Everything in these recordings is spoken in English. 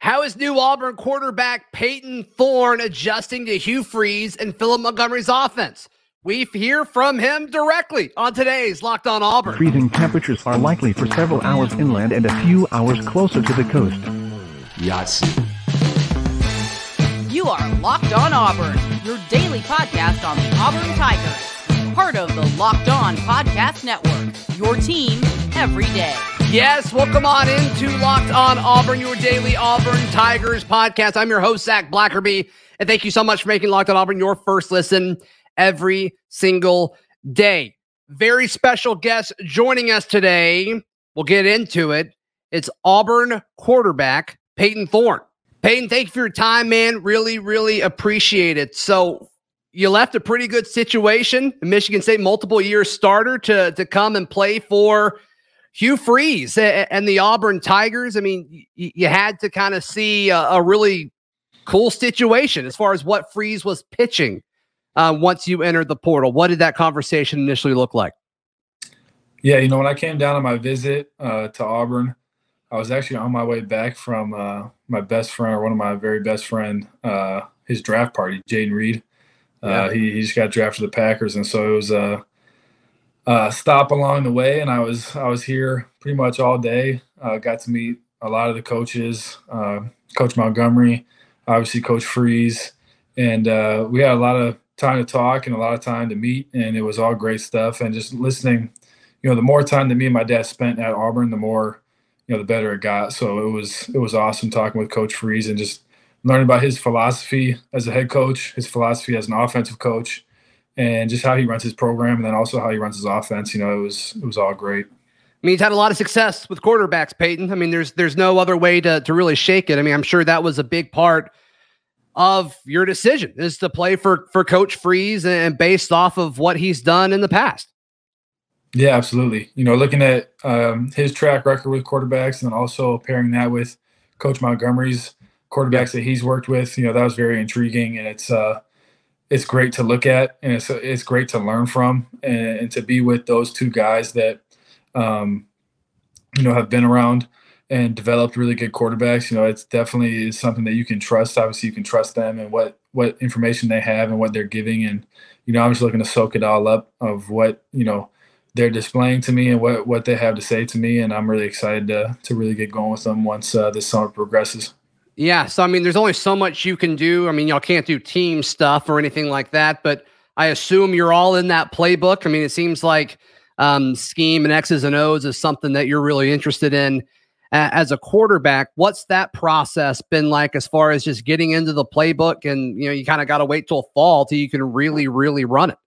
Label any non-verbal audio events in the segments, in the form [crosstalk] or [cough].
How is new Auburn quarterback Payton Thorne adjusting to Hugh Freeze and Philip Montgomery's offense? We hear from him directly on today's Locked On Auburn. Freezing temperatures are likely for several hours inland and a few hours closer to the coast. Yahtzee. You are Locked On Auburn, your daily podcast on the Auburn Tigers, part of the Locked On Podcast Network. Your team every day. Yes, welcome on into Locked On Auburn, your daily Auburn Tigers podcast. I'm your host, Zac Blackerby, and thank you so much for making Locked On Auburn your first listen every single day. Very special guest joining us today. We'll get into it. It's Auburn quarterback Payton Thorne. Payton, thank you for your time, man. Really, really appreciate it. So, you left a pretty good situation, Michigan State multiple year starter to to come and play for Hugh Freeze and the Auburn Tigers. I mean, you had to kind of see a, really cool situation as far as what Freeze was pitching uh, once you entered the portal. What did that conversation initially look like? Yeah, you know, when I came down on my visit uh, to Auburn, I was actually on my way back from uh, my best friend, or one of my very best friend, uh, his draft party, Jayden Reed. Uh, he, he just got drafted to the Packers, and so it was a uh, uh, stop along the way, and I was I was here pretty much all day. Uh, got to meet a lot of the coaches, uh, Coach Montgomery, obviously Coach Freeze, and uh, we had a lot of time to talk and a lot of time to meet, and it was all great stuff. And just listening, you know, the more time that me and my dad spent at Auburn, the more you know, the better it got. So it was it was awesome talking with Coach Freeze and just learning about his philosophy as a head coach, his philosophy as an offensive coach and just how he runs his program, and then also how he runs his offense. You know, it was it was all great. I mean, he's had a lot of success with quarterbacks, Payton. I mean, there's there's no other way to to really shake it. I mean, I'm sure that was a big part of your decision is to play for for Coach Freeze and based off of what he's done in the past. Yeah, absolutely. You know, looking at um, his track record with quarterbacks, and then also pairing that with Coach Montgomery's quarterbacks that he's worked with, you know, that was very intriguing, and it's uh, it's great to look at and it's it's great to learn from and, and to be with those two guys that um, you know have been around and developed really good quarterbacks. You know, it's definitely is something that you can trust. Obviously, you can trust them and what what information they have and what they're giving. And you know, I'm just looking to soak it all up of what you know they're displaying to me and what what they have to say to me. And I'm really excited to to really get going with them once uh, this summer progresses. Yeah. So, I mean, there's only so much you can do. I mean, y'all can't do team stuff or anything like that, but I assume you're all in that playbook. I mean, it seems like um, scheme and X's and O's is something that you're really interested in as a quarterback. What's that process been like as far as just getting into the playbook? And, you know, you kind of got to wait till fall till you can really, really run it.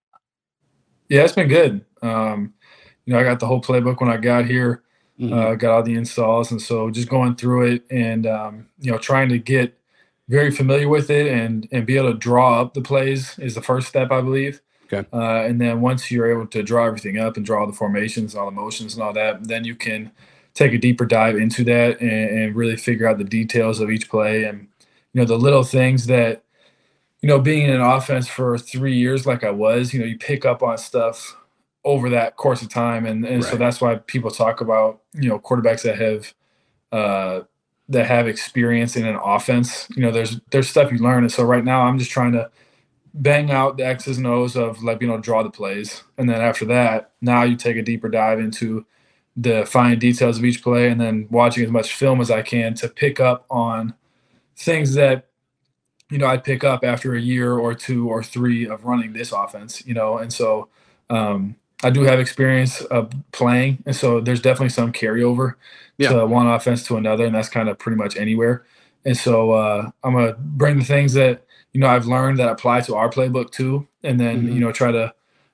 Yeah, it's been good. Um, you know, I got the whole playbook when I got here. Mm-hmm. Uh, got all the installs, and so just going through it and um, you know trying to get very familiar with it and and be able to draw up the plays is the first step, I believe. Okay. Uh, and then once you're able to draw everything up and draw the formations all the motions and all that, then you can take a deeper dive into that and, and really figure out the details of each play and you know the little things that you know being in an offense for three years like I was, you know, you pick up on stuff over that course of time, and and right. so that's why people talk about you know quarterbacks that have uh, that have experience in an offense. You know, there's there's stuff you learn, and so right now I'm just trying to bang out the X's and O's of like you know draw the plays, and then after that, now you take a deeper dive into the fine details of each play, and then watching as much film as I can to pick up on things that you know I'd pick up after a year or two or three of running this offense. You know, and so um, I do have experience of playing, and so there's definitely some carryover yeah. to one offense to another, and that's kind of pretty much anywhere. And so uh, I'm gonna bring the things that you know I've learned that apply to our playbook too, and then mm-hmm. you know try to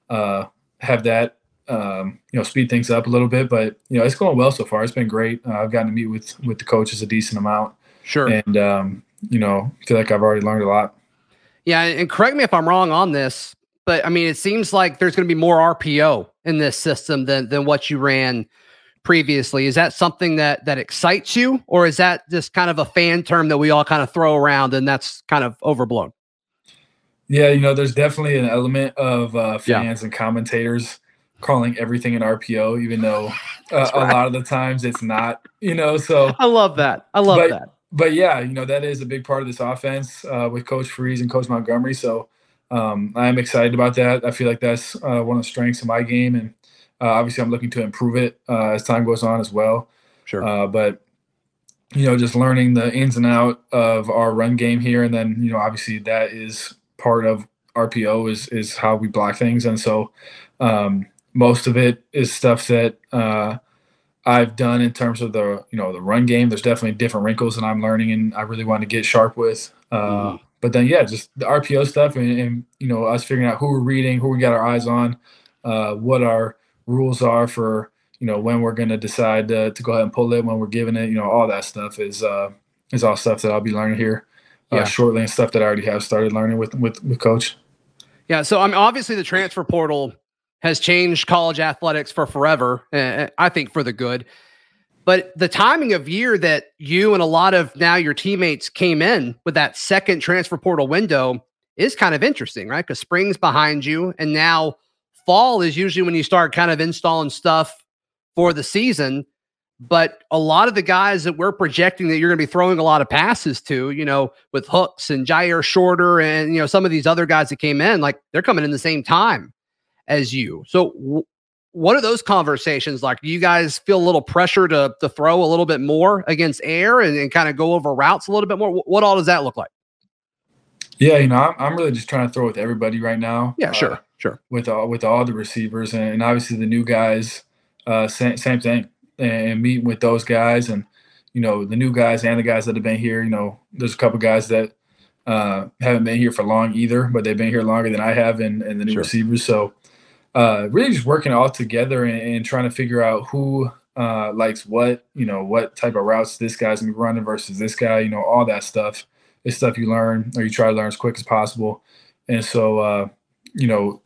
uh, have that um, you know speed things up a little bit. But you know it's going well so far. It's been great. Uh, I've gotten to meet with with the coaches a decent amount. Sure. And um, you know feel like I've already learned a lot. Yeah, and correct me if I'm wrong on this but I mean, it seems like there's going to be more RPO in this system than than what you ran previously. Is that something that that excites you, or is that just kind of a fan term that we all kind of throw around and that's kind of overblown? Yeah, you know, there's definitely an element of uh, fans yeah. and commentators calling everything an RPO, even though uh, right. a lot of the times it's not. You know, so I love that. I love but, that. but yeah, you know that is a big part of this offense uh, with Coach Freeze and Coach Montgomery. So um, I'm excited about that. I feel like that's uh, one of the strengths of my game, and uh, obviously I'm looking to improve it uh, as time goes on as well. Sure. Uh, but you know, just learning the ins and out of our run game here, and then you know, obviously that is part of RPO is is how we block things, and so um, most of it is stuff that uh, I've done in terms of the you know the run game. There's definitely different wrinkles that I'm learning, and I really want to get sharp with. Uh, mm-hmm. But then yeah, just the RPO stuff, and, and, you know us figuring out who we're reading, who we got our eyes on, uh, what our rules are for you know when we're going to decide to, to go ahead and pull it, when we're giving it, you know all that stuff is uh, is all stuff that I'll be learning here uh, yeah. shortly, and stuff that I already have started learning with with with coach. Yeah, so I mean, obviously the transfer portal has changed college athletics for forever. Uh, I think for the good. But the timing of year that you and a lot of now your teammates came in with that second transfer portal window is kind of interesting, right? Because spring's behind you, and now fall is usually when you start kind of installing stuff for the season. But a lot of the guys that we're projecting that you're going to be throwing a lot of passes to, you know, with Hooks and Jyaire Shorter and, you know, some of these other guys that came in, like they're coming in the same time as you. So, what are those conversations like? Do you guys feel a little pressure to, to throw a little bit more against air and, and kind of go over routes a little bit more? What all does that look like? Yeah, you know, I'm, I'm really just trying to throw with everybody right now. Yeah, sure, uh, sure. With all with all the receivers and, and obviously the new guys, uh, same same thing and meeting with those guys and you know the new guys and the guys that have been here. You know, there's a couple guys that uh, haven't been here for long either, but they've been here longer than I have, and, and the new sure. receivers. So uh, really just working all together and, and trying to figure out who uh, likes what, you know, what type of routes this guy's gonna be running versus this guy. You know, all that stuff is stuff you learn or you try to learn as quick as possible. And so, uh, you know,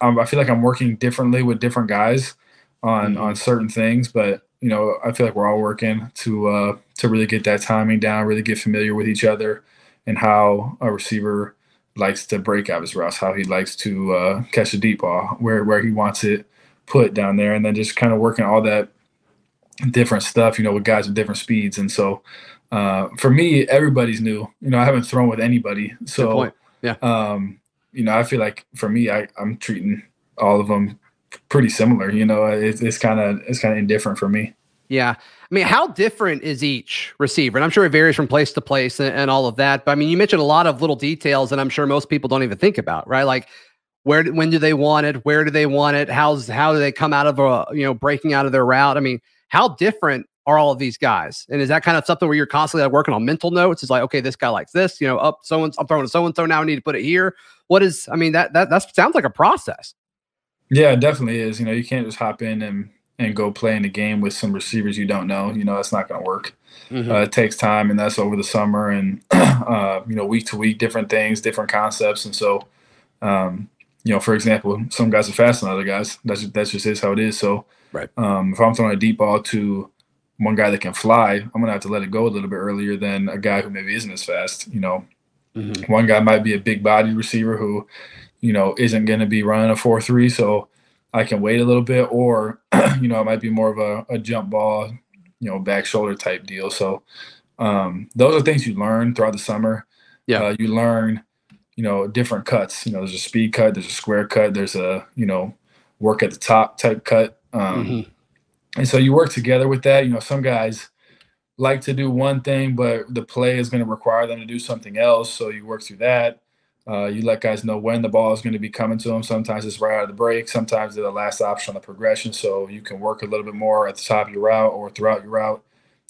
I'm, I feel like I'm working differently with different guys on mm-hmm. on certain things, but you know, I feel like we're all working to uh, to really get that timing down, really get familiar with each other, and how a receiver likes to break out his routes, how he likes to uh, catch a deep ball, where where he wants it put down there, and then just kind of working all that different stuff, you know, with guys with different speeds. And so, uh, for me, everybody's new. You know, I haven't thrown with anybody, so yeah. Um, you know, I feel like for me, I, I'm treating all of them pretty similar. You know, it's, it's kind of it's kind of indifferent for me. Yeah. I mean, how different is each receiver? And I'm sure it varies from place to place and, and, all of that. But I mean, you mentioned a lot of little details, and I'm sure most people don't even think about, right? Like, where, when do they want it? Where do they want it? How's how do they come out of a you know breaking out of their route? I mean, how different are all of these guys? And is that kind of something where you're constantly like working on mental notes? It's like, okay, this guy likes this, you know, up someone's I'm throwing so and so now. I need to put it here. What is? I mean, that that that sounds like a process. Yeah, it definitely is. You know, you can't just hop in and and go play in a game with some receivers you don't know. You know, that's not going to work. Mm-hmm. Uh, it takes time, and that's over the summer and [clears throat] uh, you know week to week, different things, different concepts, and so um, you know, for example, some guys are faster than other guys. That's that's just is how it is. So, right. Um, if I'm throwing a deep ball to one guy that can fly, I'm gonna have to let it go a little bit earlier than a guy who maybe isn't as fast. You know, mm-hmm. one guy might be a big body receiver who, you know, isn't going to be running a four three. So I can wait a little bit, or [clears throat] you know, it might be more of a, a jump ball, you know, back shoulder type deal. So um, those are things you learn throughout the summer. Yeah, uh, you learn, you know, different cuts. You know, there's a speed cut, there's a square cut, there's a you know, work at the top type cut. Um, mm-hmm. And so you work together with that. You know, some guys like to do one thing, but the play is going to require them to do something else. So you work through that. Uh, you let guys know when the ball is going to be coming to them. Sometimes it's right out of the break. Sometimes they're the last option on the progression. So you can work a little bit more at the top of your route or throughout your route.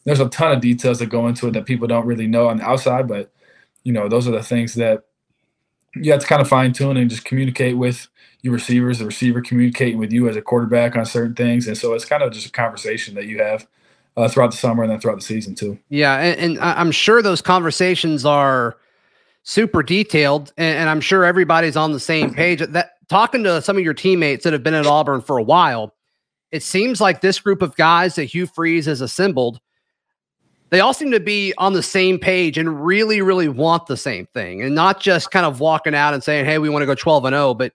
There's a ton of details that go into it that people don't really know on the outside, but you know those are the things that you have to kind of fine tune and just communicate with your receivers, the receiver communicating with you as a quarterback on certain things, and so it's kind of just a conversation that you have uh, throughout the summer and then throughout the season too. Yeah, and, and I'm sure those conversations are super detailed, and, and I'm sure everybody's on the same page. That talking to some of your teammates that have been at Auburn for a while, it seems like this group of guys that Hugh Freeze has assembled, they all seem to be on the same page and really, really want the same thing, and not just kind of walking out and saying, "Hey, we want to go 12 and 0," but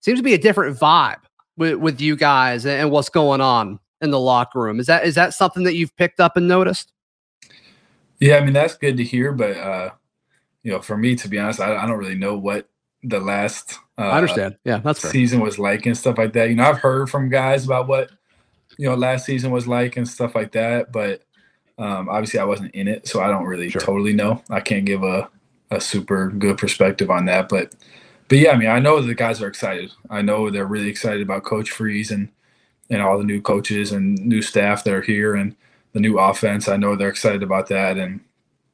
seems to be a different vibe with, with you guys and, and what's going on in the locker room. Is that is that something that you've picked up and noticed? Yeah, I mean that's good to hear, but uh, you know, for me to be honest, I, I don't really know what the last uh, I understand. Yeah, that's fair. season was like and stuff like that. You know, I've heard from guys about what you know last season was like and stuff like that, but um, obviously I wasn't in it, so I don't really Sure. totally know. I can't give a a super good perspective on that, but but yeah, I mean, I know the guys are excited. I know they're really excited about Coach Freeze and and all the new coaches and new staff that are here and the new offense. I know they're excited about that, and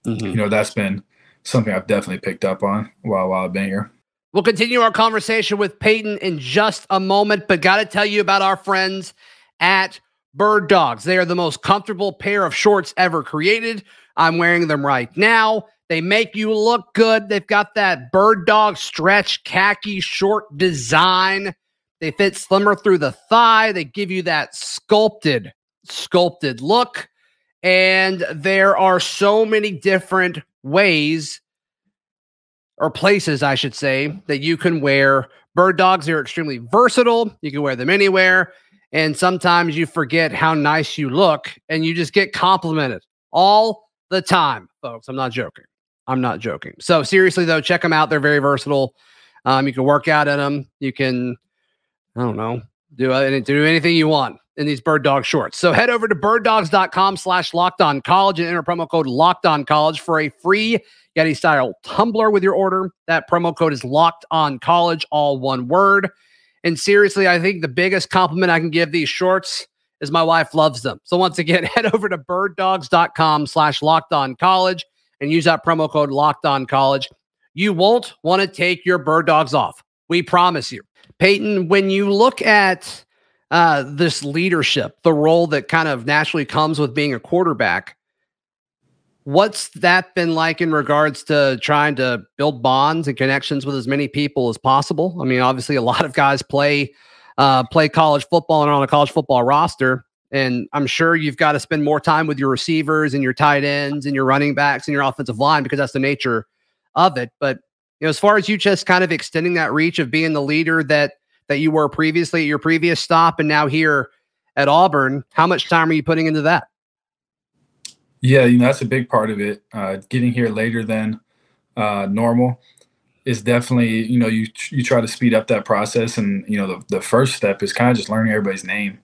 Mhm. you know that's been something I've definitely picked up on while while I've been here. We'll continue our conversation with Payton in just a moment, but got to tell you about our friends at Bird Dogs. They are the most comfortable pair of shorts ever created. I'm wearing them right now. They make you look good. They've got that Bird Dog stretch khaki short design. They fit slimmer through the thigh. They give you that sculpted, sculpted look. And there are so many different ways or places, I should say, that you can wear bird dogs. They're extremely versatile. You can wear them anywhere. And sometimes you forget how nice you look and you just get complimented all the time, folks. I'm not joking. I'm not joking. So, seriously, though, check them out. They're very versatile. Um, you can work out in them. You can, I don't know, do, do anything you want in these bird dog shorts. So head over to birddogs.com slash locked on college and enter promo code locked on college for a free Yeti style tumbler with your order. That promo code is locked on college, all one word. And seriously, I think the biggest compliment I can give these shorts is my wife loves them. So once again, [laughs] head over to birddogs.com slash locked on college and use that promo code locked on college. You won't want to take your bird dogs off. We promise you. Payton, when you look at uh, this leadership, the role that kind of naturally comes with being a quarterback, what's that been like in regards to trying to build bonds and connections with as many people as possible? I mean, obviously, a lot of guys play uh, play college football and are on a college football roster. And I'm sure you've got to spend more time with your receivers and your tight ends and your running backs and your offensive line because that's the nature of it. But you know, as far as you just kind of extending that reach of being the leader that that you were previously at your previous stop and now here at Auburn, how much time are you putting into that? Yeah, you know that's a big part of it. Uh, getting here later than uh, normal is definitely you know you you try to speed up that process, and you know the, the first step is kind of just learning everybody's name.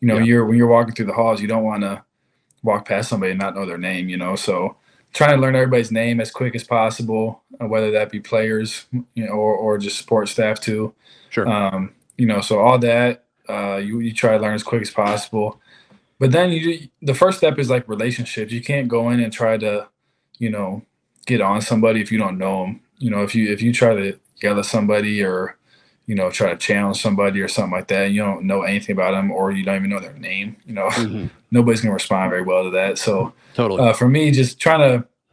You know, Yeah. you're when you're walking through the halls, you don't want to walk past somebody and not know their name. You know, so trying to learn everybody's name as quick as possible, uh, whether that be players, you know, or or just support staff too. Sure. Um, you know, so all that uh, you you try to learn as quick as possible. But then you the first step is like relationships. You can't go in and try to, you know, get on somebody if you don't know them. You know, if you if you try to yell at somebody or, you know, try to challenge somebody or something like that, and you don't know anything about them or you don't even know their name. You know, [laughs] nobody's gonna respond very well to that. So Totally. uh, for me, just trying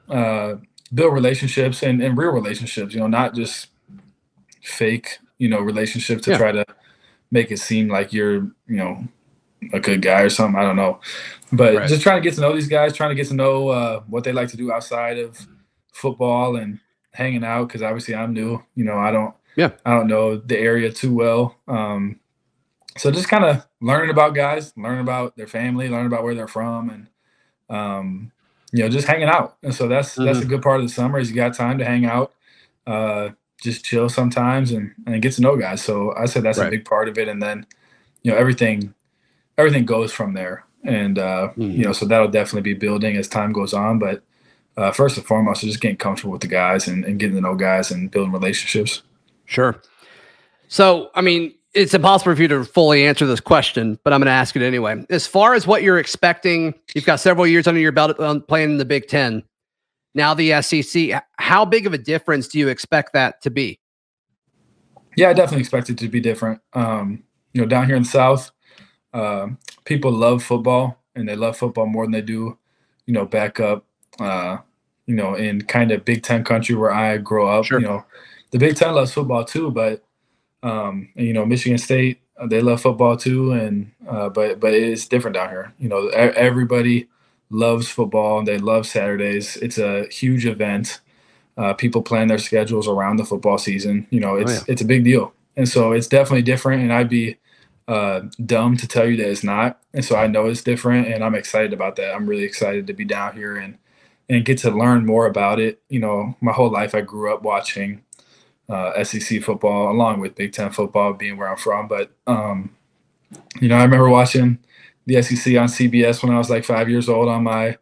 to uh, build relationships and, and real relationships, you know, not just fake, you know, relationships to Yeah. try to make it seem like you're, you know, a good guy or something. I don't know. But Right. just trying to get to know these guys, trying to get to know uh, what they like to do outside of football and hanging out. Cause obviously I'm new, you know, I don't, Yeah. I don't know the area too well. Um, so just kind of learning about guys, learning about their family, learning about where they're from and, um, you know, just hanging out. And so that's that's Mm-hmm. a good part of the summer is you got time to hang out, uh, just chill sometimes and and get to know guys. So I said that's Right. a big part of it. And then, you know, everything everything goes from there. And uh, Mhm. you know, so that'll definitely be building as time goes on. But uh, first and foremost, just getting comfortable with the guys and, and getting to know guys and building relationships. Sure. So, I mean, it's impossible for you to fully answer this question, but I'm going to ask it anyway. As far as what you're expecting, you've got several years under your belt um, playing in the Big Ten. Now the SEC. How big of a difference do you expect that to be? Yeah, I definitely expect it to be different. Um, you know, down here in the South, um, people love football and they love football more than they do, you know, back up, uh, you know, in kind of Big Ten country where I grow up. Sure. You know, the Big Ten loves football too, but um, you know, Michigan State uh, they love football too, and uh, but but it's different down here. You know, everybody loves football and they love Saturdays. It's a huge event. Uh, people plan their schedules around the football season. You know, it's yeah. it's a big deal, and so it's definitely different. And I'd be uh, dumb to tell you that it's not. And so I know it's different, and I'm excited about that. I'm really excited to be down here and and get to learn more about it. You know, my whole life I grew up watching uh, SEC football along with Big Ten football, being where I'm from. But um, you know, I remember watching the SEC on CBS when I was like five years old on my,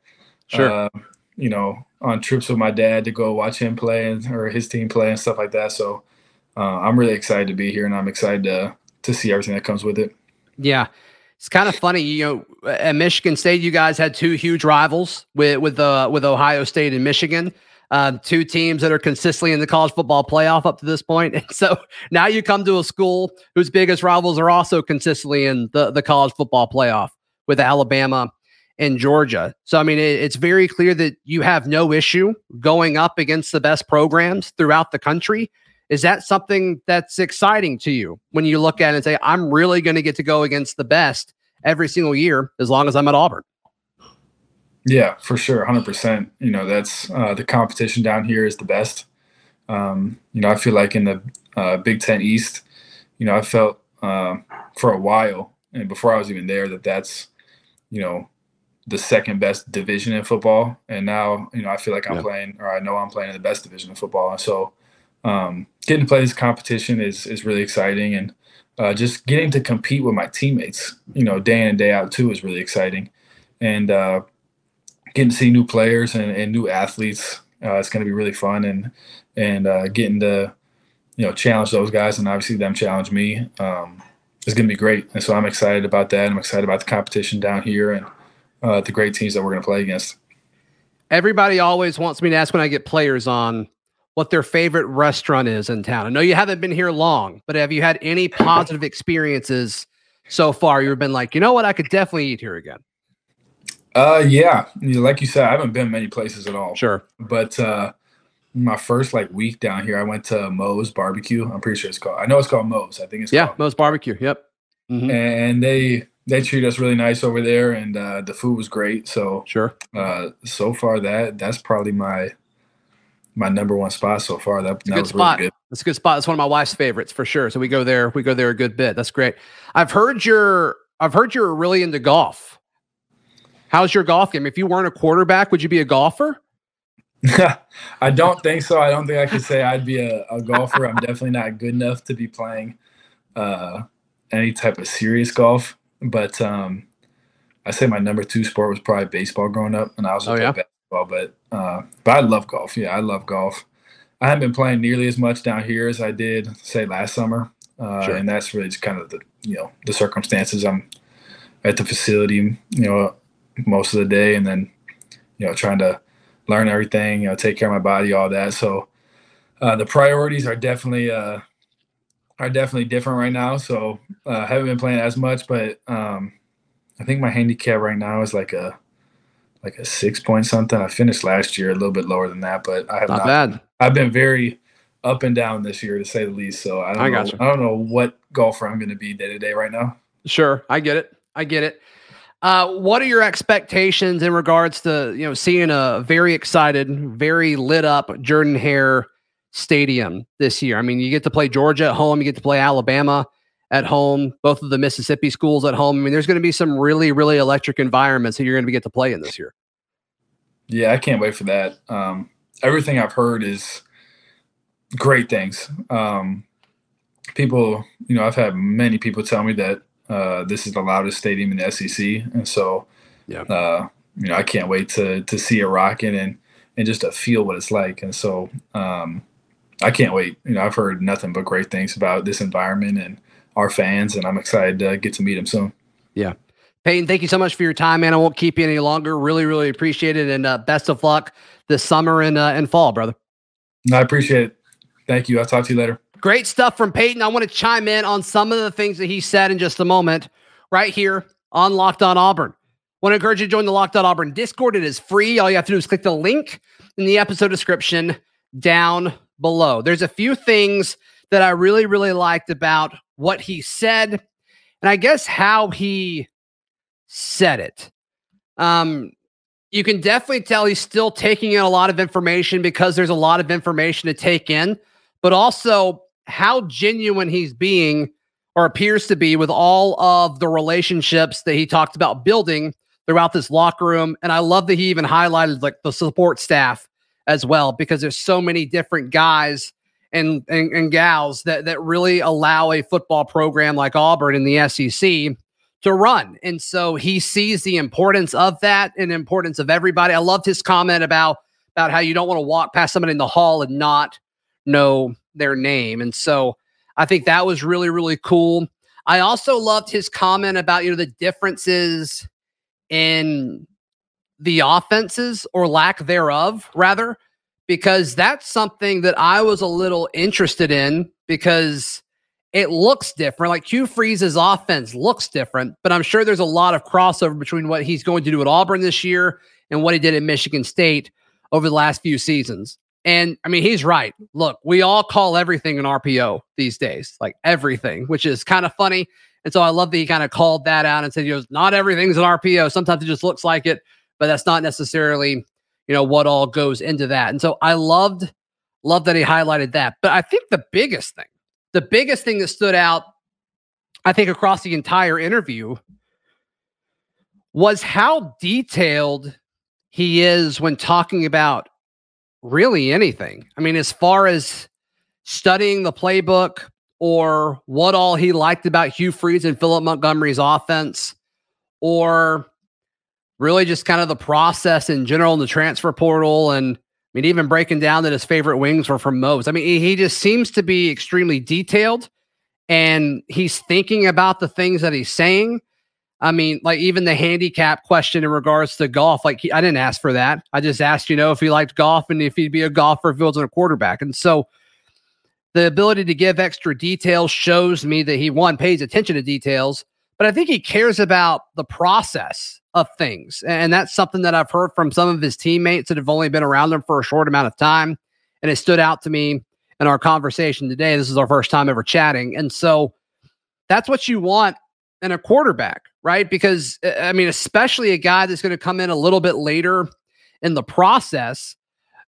Sure. uh, you know, on trips with my dad to go watch him play and or his team play and stuff like that. So uh, I'm really excited to be here, and I'm excited to to see everything that comes with it. Yeah. It's kind of funny, you know, at Michigan State, you guys had two huge rivals with with uh, with Ohio State and Michigan, uh, two teams that are consistently in the college football playoff up to this point. And [laughs] so now you come to a school whose biggest rivals are also consistently in the the college football playoff with Alabama and Georgia. So I mean, it, it's very clear that you have no issue going up against the best programs throughout the country. Is that something that's exciting to you when you look at it and say, I'm really going to get to go against the best every single year as long as I'm at Auburn? Yeah, for sure, hundred percent. You know, that's uh, the competition down here is the best. Um, you know, I feel like in the uh, Big Ten East, you know, I felt uh, for a while, and before I was even there, that that's, you know, the second best division in football. And now, you know, I feel like I'm Yeah. playing, or I know I'm playing in the best division of football. And so, um, getting to play this competition is is really exciting, and uh, just getting to compete with my teammates, you know, day in and day out too, is really exciting. And uh, getting to see new players and, and new athletes. Uh, it's going to be really fun and and uh, getting to you know challenge those guys and obviously them challenge me um, is going to be great. And so I'm excited about that. I'm excited about the competition down here and uh, the great teams that we're going to play against. Everybody always wants me to ask when I get players on what their favorite restaurant is in town. I know you haven't been here long, but have you had any positive experiences so far? You've been like, you know what, I could definitely eat here again. Uh, yeah, like you said, I haven't been many places at all. Sure. But uh, my first like week down here, I went to Moe's Barbecue. I'm pretty sure it's called. I know it's called Moe's. I think it's Yeah, called Moe's barbecue. Yep. Mhm. and they they treat us really nice over there and uh, the food was great so Sure. uh, so far that that's probably my my number one spot so far that, a that good was spot. really good That's a good spot. It's one of my wife's favorites for sure. So we go there. We go there a good bit. That's great. I've heard you're. I've heard you're really into golf. How's your golf game? If you weren't a quarterback, would you be a golfer? [laughs] i don't think so i don't think i could say i'd be a, a golfer i'm definitely not good enough to be playing uh, any type of serious golf but um, i say my number two sport was probably baseball growing up and i also Oh, played yeah? basketball but uh, but i love golf yeah i love golf i haven't been playing nearly as much down here as i did say last summer uh, Sure. and that's really just kind of the you know the circumstances i'm at the facility you know most of the day and then you know trying to learn everything you know take care of my body all that so uh, the priorities are definitely uh, are definitely different right now so uh, haven't been playing as much but um, i think my handicap right now is like a like a six point something i finished last year a little bit lower than that but i have Not not, bad. i've been very up and down this year to say the least so i don't I know gotcha. i don't know what golfer i'm going to be day to day right now Sure, I get it. I get it. Uh, what are your expectations in regards to you know seeing a very excited, very lit up Jordan Hare Stadium this year? I mean, you get to play Georgia at home, you get to play Alabama at home, both of the Mississippi schools at home. I mean, there's going to be some really, really electric environments that you're going to get to play in this year. Yeah, I can't wait for that. Um, everything I've heard is great things. Um, people, you know, I've had many people tell me that uh, this is the loudest stadium in the SEC, and so, Yeah. uh, you know, I can't wait to to see it rocking and and just to feel what it's like. And so, um, I can't wait. You know, I've heard nothing but great things about this environment and our fans, and I'm excited to get to meet them soon. Yeah. Payton, thank you so much for your time, man. I won't keep you any longer. Really, really appreciate it, and uh, best of luck this summer and uh, and fall, brother. I appreciate it. Thank you. I'll talk to you later. Great stuff from Payton. I want to chime in on some of the things that he said in just a moment, right here on Locked On Auburn. Want to encourage you to join the Locked On Auburn Discord. It is free. All you have to do is click the link in the episode description down below. There's a few things that I really, really liked about what he said, and I guess how he said it. Um, you can definitely tell he's still taking in a lot of information because there's a lot of information to take in, but also how genuine he's being or appears to be with all of the relationships that he talked about building throughout this locker room. And I love that he even highlighted like the support staff as well, because there's so many different guys and, and, and gals that, that really allow a football program like Auburn in the SEC to run. And so he sees the importance of that and importance of everybody. I loved his comment about about how you don't want to walk past somebody in the hall and not know their name. And so I think that was really, really cool. I also loved his comment about, you know, the differences in the offenses or lack thereof, rather, because that's something that I was a little interested in because it looks different. Like Hugh Freeze's offense looks different, but I'm sure there's a lot of crossover between what he's going to do at Auburn this year and what he did at Michigan State over the last few seasons. And I mean, he's right. Look, we all call everything an RPO these days, like everything, which is kind of funny. And so I love that he kind of called that out and said, you know, not everything's an RPO. Sometimes it just looks like it, but that's not necessarily, you know, what all goes into that. And so I loved, loved that he highlighted that. But I think the biggest thing, the biggest thing that stood out, I think, across the entire interview was how detailed he is when talking about really anything. I mean, as far as studying the playbook or what all he liked about Hugh Freeze and Philip Montgomery's offense, or really just kind of the process in general in the transfer portal. And I mean, even breaking down that his favorite wings were from Moe's. I mean, he just seems to be extremely detailed and he's thinking about the things that he's saying. I mean, like even the handicap question in regards to golf, like he, I didn't ask for that. I just asked, you know, if he liked golf and if he'd be a golfer if he wasn't a quarterback. And so the ability to give extra details shows me that he one pays attention to details, but I think he cares about the process of things. And that's something that I've heard from some of his teammates that have only been around him for a short amount of time. And it stood out to me in our conversation today. This is our first time ever chatting. And so that's what you want in a quarterback, right? Because uh, I mean, especially a guy that's going to come in a little bit later in the process,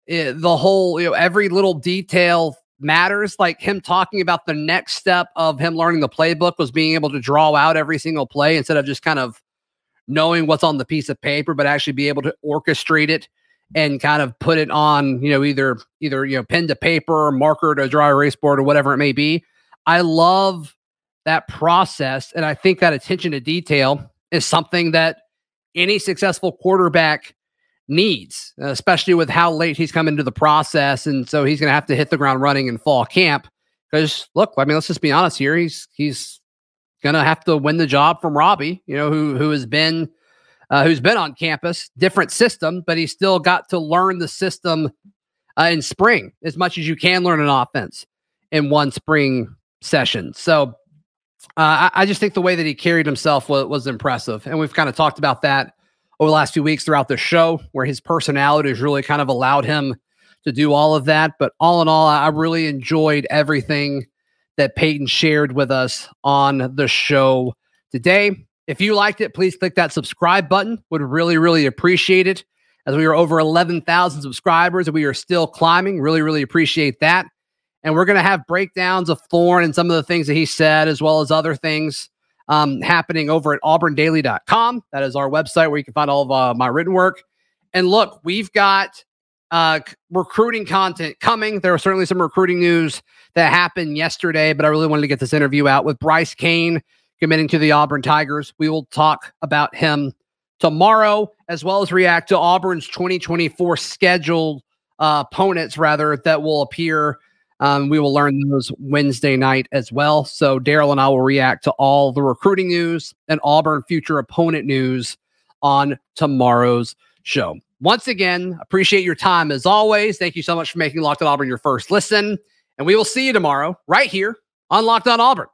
it, eh, the whole, you know, every little detail matters. Like him talking about the next step of him learning the playbook was being able to draw out every single play instead of just kind of knowing what's on the piece of paper, but actually be able to orchestrate it and kind of put it on, you know, either either you know, pen to paper, or marker to dry erase board, or whatever it may be. I love that process. And I think that attention to detail is something that any successful quarterback needs, especially with how late he's come into the process. And so he's going to have to hit the ground running in fall camp. Because look, I mean, let's just be honest here. He's he's going to have to win the job from Robbie, you know, who who has been uh, who's been on campus, different system, but he's still got to learn the system uh, in spring as much as you can learn an offense in one spring session. So uh, I, I, just think the way that he carried himself was, was impressive. And we've kind of talked about that over the last few weeks throughout the show, where his personality has really kind of allowed him to do all of that. But all in all, I really enjoyed everything that Payton shared with us on the show today. If you liked it, please click that subscribe button. Would really, really appreciate it. As we are over 11,000 subscribers and we are still climbing, really, really appreciate that. And we're going to have breakdowns of Thorne and some of the things that he said, as well as other things um, happening over at auburndaily.com. That is our website where you can find all of uh, my written work. And look, we've got uh, recruiting content coming. There was certainly some recruiting news that happened yesterday, but I really wanted to get this interview out with Bryce Kane committing to the Auburn Tigers. We will talk about him tomorrow, as well as react to Auburn's 2024 scheduled uh, opponents, rather, that will appear um, we will learn those Wednesday night as well. So Daryl and I will react to all the recruiting news and Auburn future opponent news on tomorrow's show. Once again, appreciate your time as always. Thank you so much for making Locked on Auburn your first listen. And we will see you tomorrow right here on Locked on Auburn.